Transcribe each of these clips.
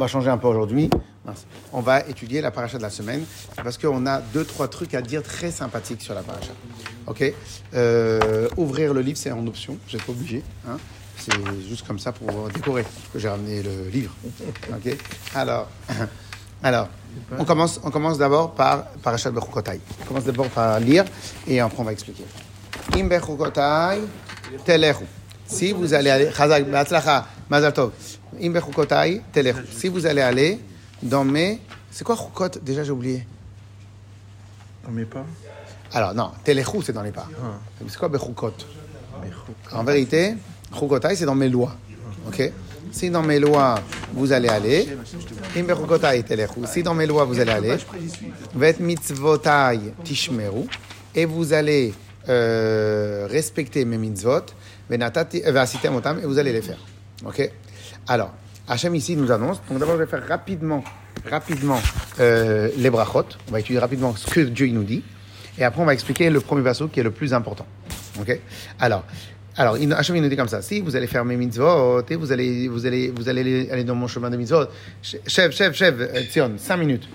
va changer un peu aujourd'hui. On va étudier la paracha de la semaine parce qu'on a deux, trois trucs à dire très sympathiques sur la paracha. Ok euh, Ouvrir le livre, c'est en option, vous n'êtes pas obligé. Hein c'est juste comme ça pour décorer que j'ai ramené le livre. Ok Alors, alors on commence, on commence d'abord par Parashat Bechukotai. On commence d'abord par lire et après on va expliquer. Im Bechukotai telechu. Si vous allez aller, Mazal Tov. Si vous allez aller dans mes. C'est quoi Chukot Déjà, j'ai oublié. Dans mes pas Alors, non, telechu, c'est dans les pas. Ah. C'est quoi Bechukot Bechuk. En vérité, Chukotai, c'est dans mes lois. Ok Si dans mes lois, vous allez aller. Im Bechukotai telechu. Si dans mes lois, vous allez aller. Vet mitzvotai tishmeru. Et vous allez euh, respecter mes mitzvot. Euh, Et vous allez les faire. Ok Alors, Hachem ici nous annonce. Donc d'abord, je vais faire rapidement, rapidement euh, les brachot. On va étudier rapidement ce que Dieu il nous dit. Et après, on va expliquer le premier vaisseau qui est le plus important. Ok? Alors, alors Hachem il nous dit comme ça. Si vous allez faire mes mitzvot et vous allez, vous allez, vous allez aller- aller dans mon chemin de mitzvot. Chef, chef, chef, euh, Tzion, 5 minutes.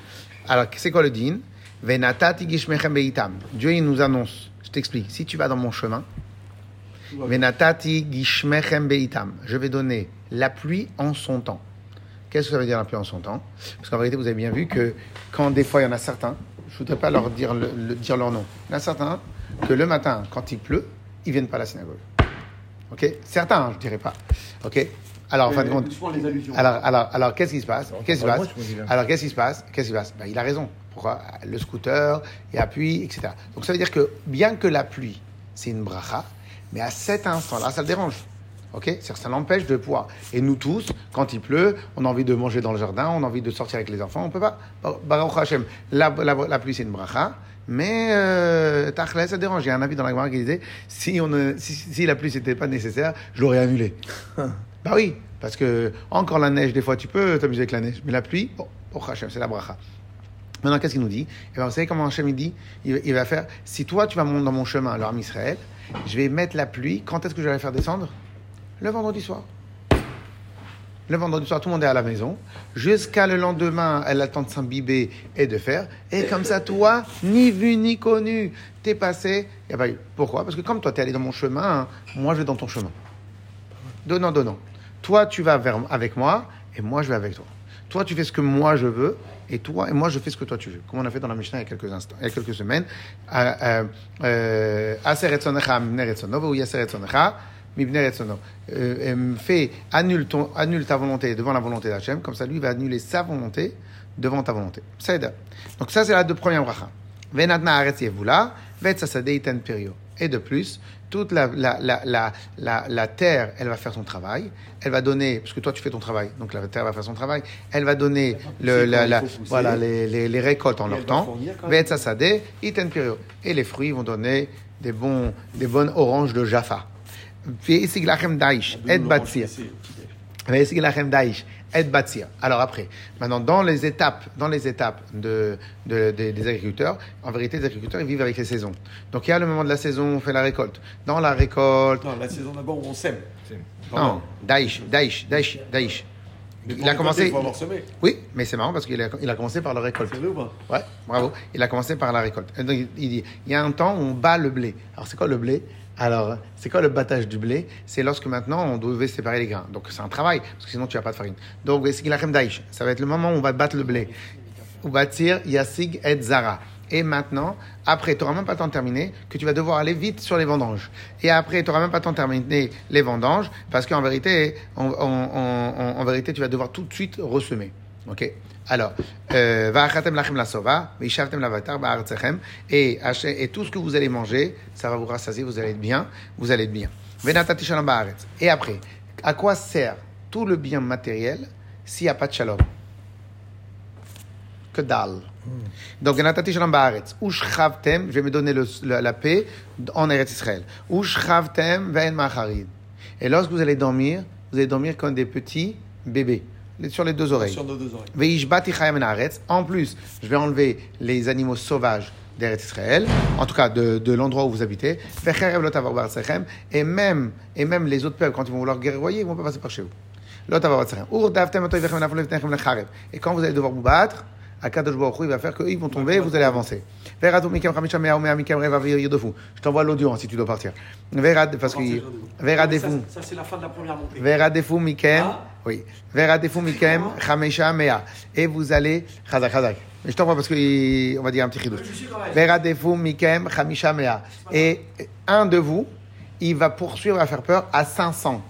Alors, c'est quoi le din? Venatati gishmechem beitam. Dieu il nous annonce. Je t'explique. Si tu vas dans mon chemin, Venatati gishmechem beitam. Je vais donner la pluie en son temps. Qu'est-ce que ça veut dire la pluie en son temps? Parce qu'en vérité, vous avez bien vu que quand des fois il y en a certains, je ne voudrais pas leur dire, le- le- dire leur nom, il y en a certains que le matin, quand il pleut, ils viennent pas à la synagogue. Ok? Certains, hein, je ne dirais pas. Ok? Alors, en fin de compte. Alors, alors, alors qu'est-ce qui se passe? Qu'est-ce qui se passe. Alors, qu'est-ce qui se passe? Qu'est-ce qui se passe? Ben, Il a raison. Pourquoi? Le scooter, il y a pluie, etc. Donc, ça veut dire que bien que la pluie, c'est une bracha, mais à cet instant-là, ça le dérange. Ok que ça l'empêche de pouvoir. Et nous tous, quand il pleut, on a envie de manger dans le jardin, on a envie de sortir avec les enfants, on peut pas. Baruch Hashem, la, la, la pluie, c'est une bracha. Mais euh, ça dérange. Il y a un avis dans la Gemara qui disait si, on si, si la pluie n'était pas nécessaire, je l'aurais annulé. Bah oui, parce que encore la neige, des fois tu peux t'amuser avec la neige, mais la pluie, bon, oh Hachem, c'est la bracha. Maintenant, qu'est-ce qu'il nous dit? Eh ben, Vous savez comment Hachem il dit? Il, va faire, si toi tu vas dans mon chemin, l'armée Israël, je vais mettre la pluie, quand est-ce que je vais la faire descendre? Le vendredi soir. Le vendredi soir, tout le monde est à la maison. Jusqu'à le lendemain, elle attend de s'imbiber et de faire. Et comme ça, toi, ni vu ni connu, t'es passé. Y a. Pourquoi? Parce que comme toi, t'es allé dans mon chemin, hein, moi, je vais dans ton chemin. Donnant, donnant. Toi, tu vas vers, avec moi et moi, je vais avec toi. Toi, tu fais ce que moi, je veux et toi et moi, je fais ce que toi, tu veux. Comme on a fait dans la Mishnah il y a quelques instants, il y a quelques semaines. Euh, euh, euh, Euh, Fais, annule, ton, annule ta volonté devant la volonté d'Hachem. Comme ça, lui va annuler sa volonté devant ta volonté. Donc ça, c'est la deux première bracha. Venatna iten perio. Et de plus, toute la, la, la, la, terre, elle va faire son travail. Elle va donner, parce que toi tu fais ton travail, donc la terre va faire son travail. Elle va donner le, la, voilà, les, les, les récoltes en Et leur temps. Vetsasadeh iten perio. Et les fruits vont donner des, bons, des bonnes oranges de Jaffa. Alors après, maintenant dans les étapes, dans les étapes de, de- de- des agriculteurs, en vérité, les agriculteurs ils vivent avec les saisons. Donc il y a le moment de la saison, on fait la récolte. Dans la récolte, Non, la saison d'abord où on sème. non, daish, daish, daish. Mais Il a commencé. Il faut avoir semé. Oui, mais c'est marrant parce qu'il a, il a commencé par la récolte. C'est vrai ou pas? Ouais, bravo. Il a commencé par la récolte. Et donc, il dit, il y a un temps où on bat le blé. Alors, c'est quoi le blé? Alors, c'est quoi le battage du blé? C'est lorsque maintenant, on devait séparer les grains. Donc, c'est un travail, parce que sinon, tu n'as pas de farine. Donc. Ça va être le moment où on va battre le blé. Ou bâtir Yassig et Zara. Et maintenant, après, tu n'auras même pas le temps de terminer, que tu vas devoir aller vite sur les vendanges. Et après, tu n'auras même pas le temps de terminer les vendanges, parce qu'en vérité, en- en vérité, tu vas devoir tout de suite ressemer. Ok Alors, euh, et, et tout ce que vous allez manger, ça va vous rassasier, vous allez être bien, vous allez être bien. Et après, à quoi sert tout le bien matériel s'il n'y a pas de shalom? Que dalle. Donc, ba'aretz. Ushchavtem, je vais me donner le- le- la paix en Eretz Israël. Et lorsque vous allez dormir, vous allez dormir comme des petits bébés, sur les deux oreilles. Sur nos deux oreilles. En plus, je vais enlever les animaux sauvages d'Eretz Israël, en tout cas de, de l'endroit où vous habitez. Et même, et même les autres peuples, quand ils vont vouloir guerroyer, ils vont pas passer par chez vous. Et quand vous allez devoir vous battre, il va faire qu'eux, ils vont tomber, vous allez avancer. Je t'envoie l'audio hein, si tu dois partir. Parce que. Ça, c'est la fin de la première montée. Mikem mea. Et vous allez, chazak, chazak. Mais je t'envoie parce que, on va dire un petit chidouche. Veradefu mikem chamisha mea. Et un de vous, il va poursuivre à faire peur à 500.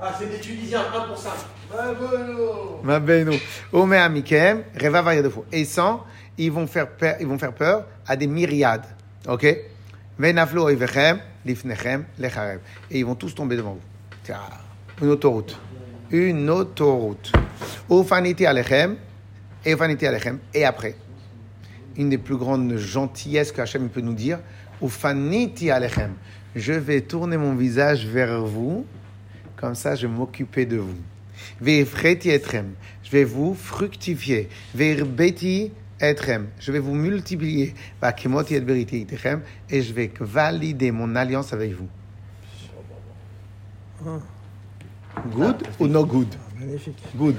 Ah, c'est des Tunisiens, 1 pour 5. Ma beno. Omea mikem, reva vayadefu. Et 100, ils vont faire peur, ils vont faire peur à des myriades. Ok? Venaflo oivechem, lifnechem, lecharev. Et ils vont tous tomber devant vous. Une autoroute. Une autoroute. Ufaniti alechem, et ufaniti alechem. Et après, une des plus grandes gentillesses que Hachem peut nous dire, Ufaniti alechem. Je vais tourner mon visage vers vous, comme ça je vais m'occuper de vous. Je vais vous fructifier. Je vais vous multiplier. Et je vais valider mon alliance avec vous. Good ou no good? Magnifique. Good.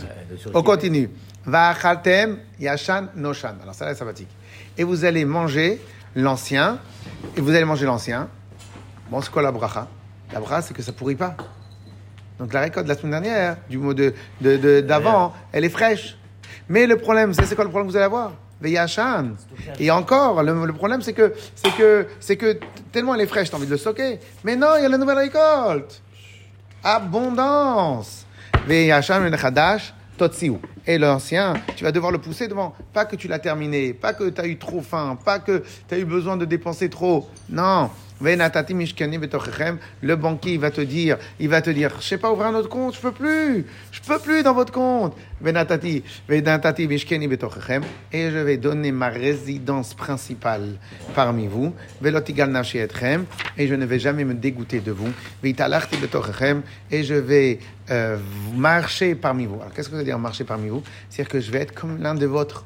On continue. Va'achaltem yashan noshan. Alors ça, là, sabbatique. Et vous allez manger l'ancien. Et vous allez manger l'ancien. Bon, c'est quoi la bracha? La bracha, c'est que ça pourrit pas. Donc la récolte de la semaine dernière, du mot de de- de- d'avant, elle est fraîche. Mais le problème, c'est c'est quoi le problème que vous allez avoir? Et encore, le, le problème, c'est que, c'est que, c'est que tellement elle est fraîche, tu as envie de le stocker. Mais non, il y a la nouvelle récolte. Abondance. Veyachan ben chadash totsiu. Et l'ancien, tu vas devoir le pousser devant. Pas que tu l'as terminé, pas que tu as eu trop faim, pas que tu as eu besoin de dépenser trop. Non. Le banquier, il va te dire, il va te dire, je sais pas ouvrir un autre compte, je peux plus, je peux plus dans votre compte. Et je vais donner ma résidence principale parmi vous. Et je ne vais jamais me dégoûter de vous. Et je vais euh, marcher parmi vous. Alors qu'est-ce que ça veut dire marcher parmi vous? C'est-à-dire que je vais être comme l'un de vôtres.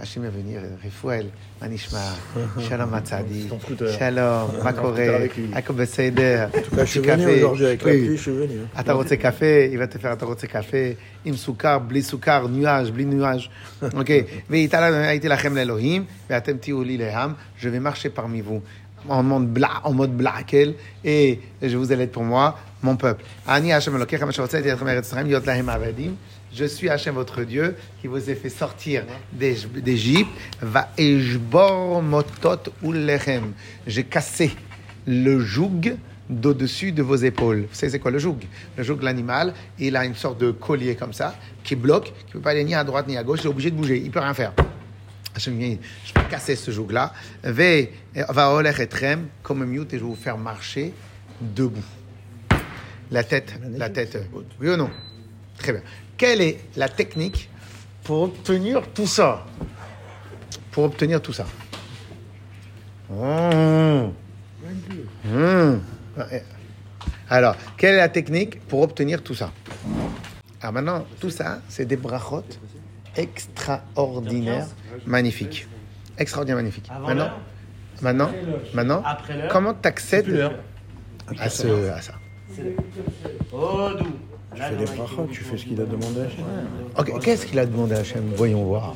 Hachem va venir, Rifouel, Manishma, Shalom Matzadi, Ton scooter. Shalom, On Makore, est avec lui. Akob Beseder, En tout cas, je suis venu aujourd'hui avec la Oui. pluie, je suis venu. hein. אתה רוצה קפה, il va te faire אתה רוצה קפה, עם סוכר, בלי סוכר, nuage, בלי nuage. Ok. ואיתה הייתי לכם לאלוהים, ואתם תהיו לי לעם, je vais marcher parmi vous. en mode bla, en mode et je vous aide pour moi, mon peuple. Je suis Hachem, votre Dieu, qui vous a fait sortir d'Égypte. Va. J'ai cassé le joug d'au-dessus de vos épaules. Vous savez, c'est quoi le joug? Le joug de l'animal, il a une sorte de collier comme ça, qui bloque, qui ne peut pas aller ni à droite ni à gauche, il est obligé de bouger, il ne peut rien faire. Hachem je vais casser ce joug-là. Va olech etrem, comme mute, et je vais vous faire marcher debout. La tête, la tête. Oui ou non? Très bien. Quelle est la technique pour obtenir tout ça? Pour obtenir tout ça. Mmh. Mmh. Alors, quelle est la technique pour obtenir tout ça? Alors maintenant, tout ça, c'est des brachot extraordinaires, magnifiques. Extraordinaires, magnifiques. Avant Maintenant, maintenant, maintenant, Après l'heure comment tu accèdes plus l'heure. à, ce, à ça Oh, doux. Tu fais des brachot, tu fais ce qu'il a demandé à Hachem. Ok, Qu'est-ce qu'il a demandé à Hachem Voyons voir.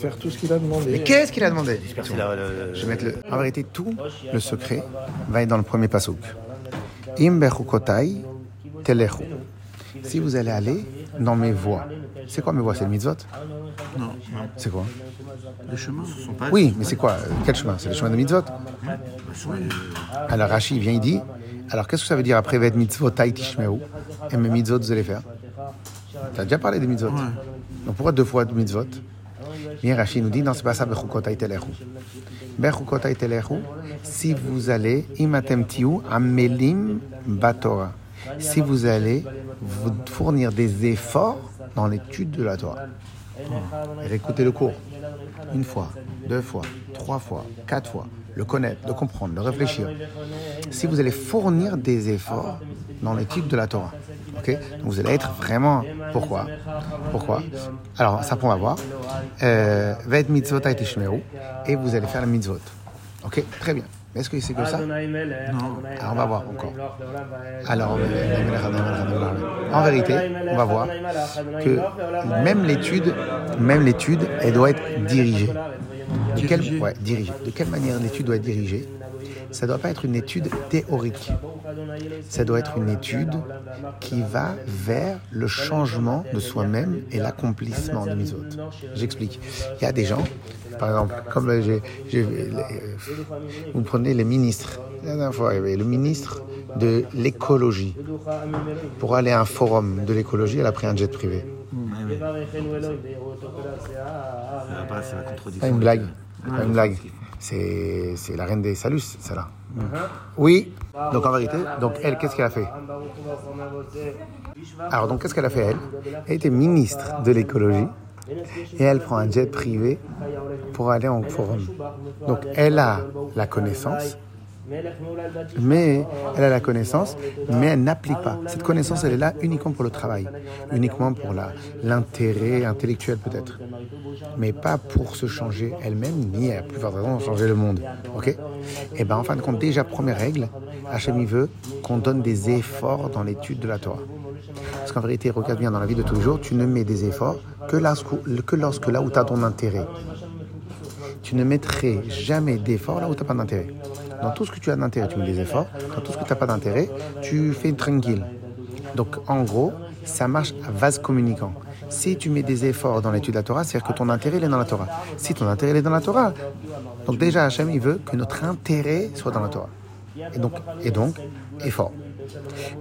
Faire tout ce qu'il a demandé. Mais qu'est-ce qu'il a demandé le- Je vais mettre le... En vérité, tout le secret va être dans le premier pasouk. Im telechu. Si vous allez aller dans mes voies. C'est quoi mes voies C'est le mitzvot? Non, non. C'est quoi? Les chemins ne sont pas. Oui, mais c'est quoi? Quel chemin? C'est le chemin de mitzvot? Alors Rashi vient, il dit, alors qu'est-ce que ça veut dire après Ved mitzvot tishmeu Et mes mitzvot, vous allez faire? Tu as déjà parlé des mitzvot? Donc pourquoi deux fois de mitzvot? Bien Rashi nous dit, non, c'est pas ça, bechukotai telechu. Bechukotai telechu, si vous allez, imatem tiu amelim batora. Si vous allez vous fournir des efforts dans l'étude de la Torah. Écoutez le cours. Une fois, deux fois, trois fois, quatre fois. Le connaître, le comprendre, le réfléchir. Si vous allez fournir des efforts dans l'étude de la Torah, ok? Donc vous allez être vraiment. Pourquoi? Pourquoi? Alors, ça, on va voir. Euh, et vous allez faire la mitzvot. Ok? Très bien. Est-ce que c'est que ça Non. Alors on va voir encore. Alors, en vérité, on va voir que même l'étude, même l'étude, elle doit être dirigée. De quelle, ouais, dirigée. De quelle manière l'étude doit être dirigée? Ça ne doit pas être une étude théorique. Ça doit être une étude qui va vers le changement de soi-même et l'accomplissement de mes autres. J'explique. Il y a des gens, par exemple, comme j'ai, j'ai- euh, vous prenez les ministres. La dernière fois, il y avait le ministre de l'écologie. Pour aller à un forum de l'écologie, elle a pris un jet privé. Ah oui. C'est la contredisction. Pas une blague. C'est pas une blague. C'est, c'est la reine des salus, celle-là. Oui. Donc en vérité, donc elle, qu'est-ce qu'elle a fait? Alors donc qu'est-ce qu'elle a fait elle? Elle était ministre de l'écologie et elle prend un jet privé pour aller en forum. Donc elle a la connaissance, mais elle a la connaissance, mais elle n'applique pas. Cette connaissance, elle est là uniquement pour le travail, uniquement pour l'intérêt intellectuel peut-être, mais pas pour se changer elle-même, ni à plus forte raison changer le monde. Ok? Et bien en fin de compte, déjà première règle, Hachem il veut qu'on donne des efforts dans l'étude de la Torah. Parce qu'en vérité, regarde bien dans la vie de tous les jours, tu ne mets des efforts que lorsque, que lorsque là où tu as ton intérêt. Tu ne mettrais jamais d'efforts là où tu n'as pas d'intérêt. Dans tout ce que tu as d'intérêt, tu mets des efforts. Dans tout ce que tu n'as pas d'intérêt, tu fais tranquille. Donc en gros, ça marche à vase communicant. Si tu mets des efforts dans l'étude de la Torah, c'est-à-dire que ton intérêt est dans la Torah. Si ton intérêt est dans la Torah, donc déjà Hachem il veut que notre intérêt soit dans la Torah. Et donc, et donc effort.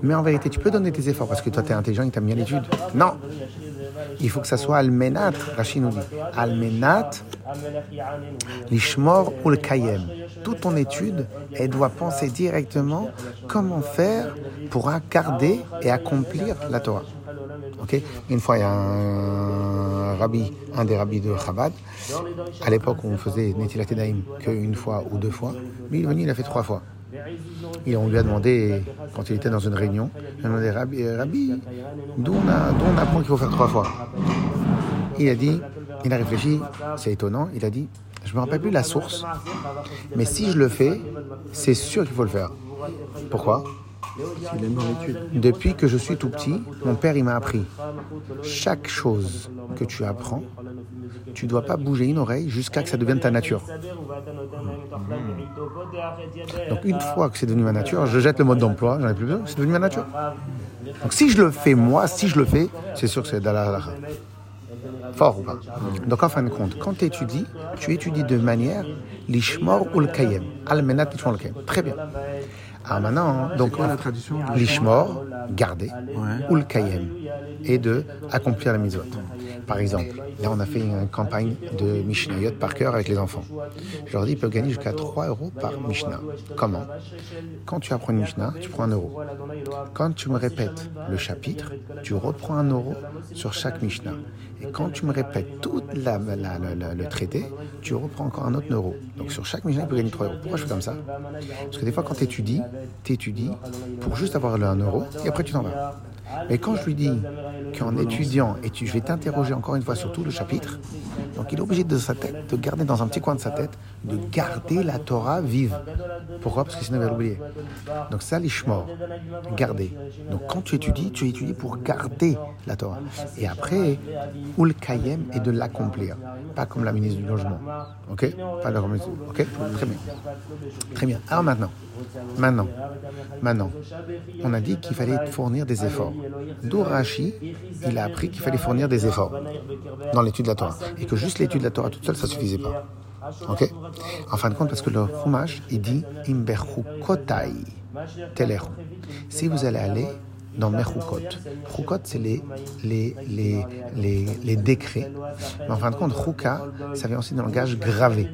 Mais en vérité, tu peux donner tes efforts parce que toi tu es intelligent et tu aimes bien l'étude. Non, il faut que ça soit Almenat, Rachid nous dit. Almenat, l'Ishmor ou le Kayem. Toute ton étude, elle doit penser directement comment faire pour garder et accomplir la Torah. Une fois, il y a un rabbi, un des rabbis de Chabad, à l'époque où on faisait Netilat Tedaim qu'une fois ou deux fois, lui, il est venu, il a fait trois fois. Et on lui a demandé, quand il était dans une réunion, il a demandé, Rabbi, euh, Rabbi d'où on, on apprend qu'il faut faire trois fois? Il a dit, il a réfléchi, c'est étonnant, il a dit, je ne me rappelle plus la source, mais si je le fais, c'est sûr qu'il faut le faire. Pourquoi? Depuis que je suis tout petit, mon père il m'a appris, chaque chose que tu apprends, tu ne dois pas bouger une oreille jusqu'à que ça devienne ta nature. Donc une fois que c'est devenu ma nature, je jette le mode d'emploi, j'en ai plus besoin, c'est devenu ma nature. Donc si je le fais moi, si je le fais, c'est sûr que c'est halakha. Fort ou pas Donc en fin de compte, quand tu étudies, tu étudies de manière l'ishmor ou le kayem. Al-menat le kayem. Très bien. Alors maintenant, donc quoi la l'ishmor, garder, Ouais. ou le kayem, et de accomplir la mitzvot. Par exemple, là on a fait une campagne de Mishnayot par cœur avec les enfants. Je leur dis, ils peuvent gagner jusqu'à 3 euros par Mishnah. Comment? Quand tu apprends une Mishnah, tu prends un euro. Quand tu me répètes le chapitre, tu reprends un euro sur chaque Mishnah. Et quand tu me répètes tout la- le traité, tu reprends encore un autre euro. Donc sur chaque Mishnah, tu peux gagner 3 euros. Pourquoi je fais comme ça? Parce que des fois, quand tu étudies, tu étudies pour juste avoir le 1 euro et après tu t'en vas. Mais quand je lui dis qu'en étudiant, et tu, je vais t'interroger encore une fois sur tout le chapitre, donc il est obligé de sa tête, de garder dans un petit coin de sa tête, de garder la Torah vive. Pourquoi? Parce que sinon il va l'oublier. Donc ça, l'ishmor, garder. Donc quand tu étudies, tu étudies pour garder la Torah. Et après, ou le kayem est de l'accomplir. Pas comme la ministre du Logement. Ok? Pas la ministre. Ok? Très bien. Très bien. Alors maintenant, maintenant, maintenant, on a dit qu'il fallait fournir des efforts. D'où Rashi, il a appris qu'il fallait fournir des efforts dans l'étude de la Torah. Et que juste l'étude de la Torah toute seule, ça suffisait pas. Ok? En fin de compte, parce que le Chumash, il dit Imberchu kotai telechu. Si vous allez aller dans Mechukot. Chukot, c'est les, décrets. Mais en fin de compte, Chuka, ça vient aussi d'un langage gravé.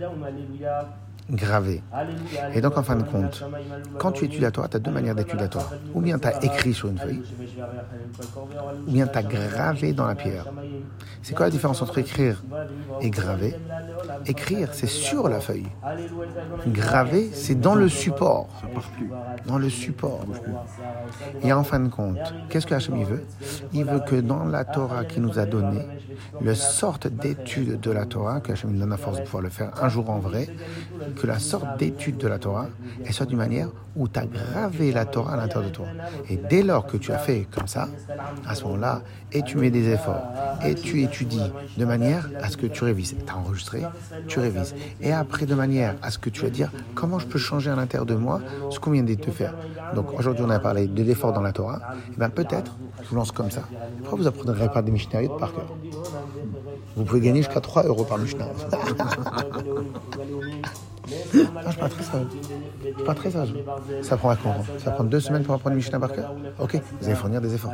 Gravé. Et donc, en fin de compte, quand tu étudies la Torah, tu as deux manières d'étudier la Torah. Ou bien tu as écrit sur une feuille, ou bien tu as gravé dans la pierre. C'est quoi la différence entre écrire et graver? Écrire, c'est sur la feuille. Graver, c'est dans le support. Ça part plus. Dans le support. Et en fin de compte, qu'est-ce que Hachem veut? Il veut que dans la Torah qu'il nous a donnée, le sorte d'étude de la Torah, que Hachem nous donne la force de pouvoir le faire un jour en vrai, que la sorte d'étude de la Torah, elle soit d'une manière où tu as gravé la Torah à l'intérieur de toi. Et dès lors que tu as fait comme ça, à ce moment-là, et tu mets des efforts, et tu étudies de manière à ce que tu révises. Tu as enregistré, tu révises. Et après, de manière à ce que tu vas dire comment je peux changer à l'intérieur de moi ce qu'on vient de te faire. Donc aujourd'hui, on a parlé de l'effort dans la Torah. Et bien peut-être, je vous lance comme ça. Pourquoi vous apprendrez pas des Mishnayot par cœur? Vous pouvez gagner jusqu'à 3 euros par Mishnah. Ah, pas très suis pas très sage. Ça prend à Ça va prendre deux semaines pour apprendre Mishnah par cœur Ok, vous allez fournir des efforts.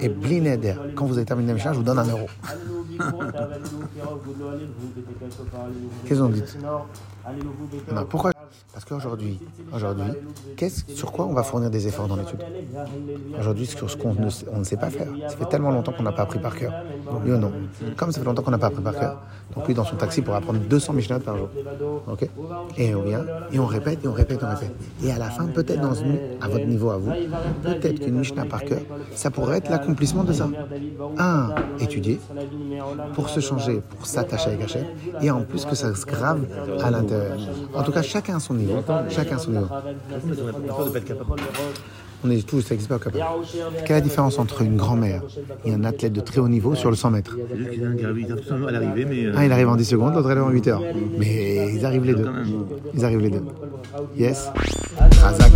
Et Blineder, quand vous avez terminé la Mishnah, je vous donne un euro. Qu'est-ce qu'on dit non, pourquoi Parce qu'aujourd'hui, aujourd'hui, qu'est-ce, sur quoi on va fournir des efforts dans l'étude Aujourd'hui, sur ce qu'on ne, on ne sait pas faire. Ça fait tellement longtemps qu'on n'a pas appris par cœur. Oui ou non Comme ça fait longtemps qu'on n'a pas appris par cœur, donc lui, dans son taxi, pourra apprendre 200 Mishnah par jour. Et on vient, et on répète, et on répète, et on répète. Et à la fin, peut-être dans une, à votre niveau, à vous, peut-être qu'une Mishnah par cœur, ça pourrait être l'accomplissement de ça. Un, étudier, pour se changer, pour s'attacher avec Hachem, et en plus que ça se grave à l'intérieur. En tout cas, chacun à son niveau. Chacun son niveau. On est tous, capable. Quelle est la différence entre une grand-mère et un athlète de très haut niveau sur le 100 mètres? Un euh, Un, il arrive en 10 secondes, l'autre, arrive en 8 heures. Mais ils arrivent les deux. Ils arrivent les deux. Yes. Razak.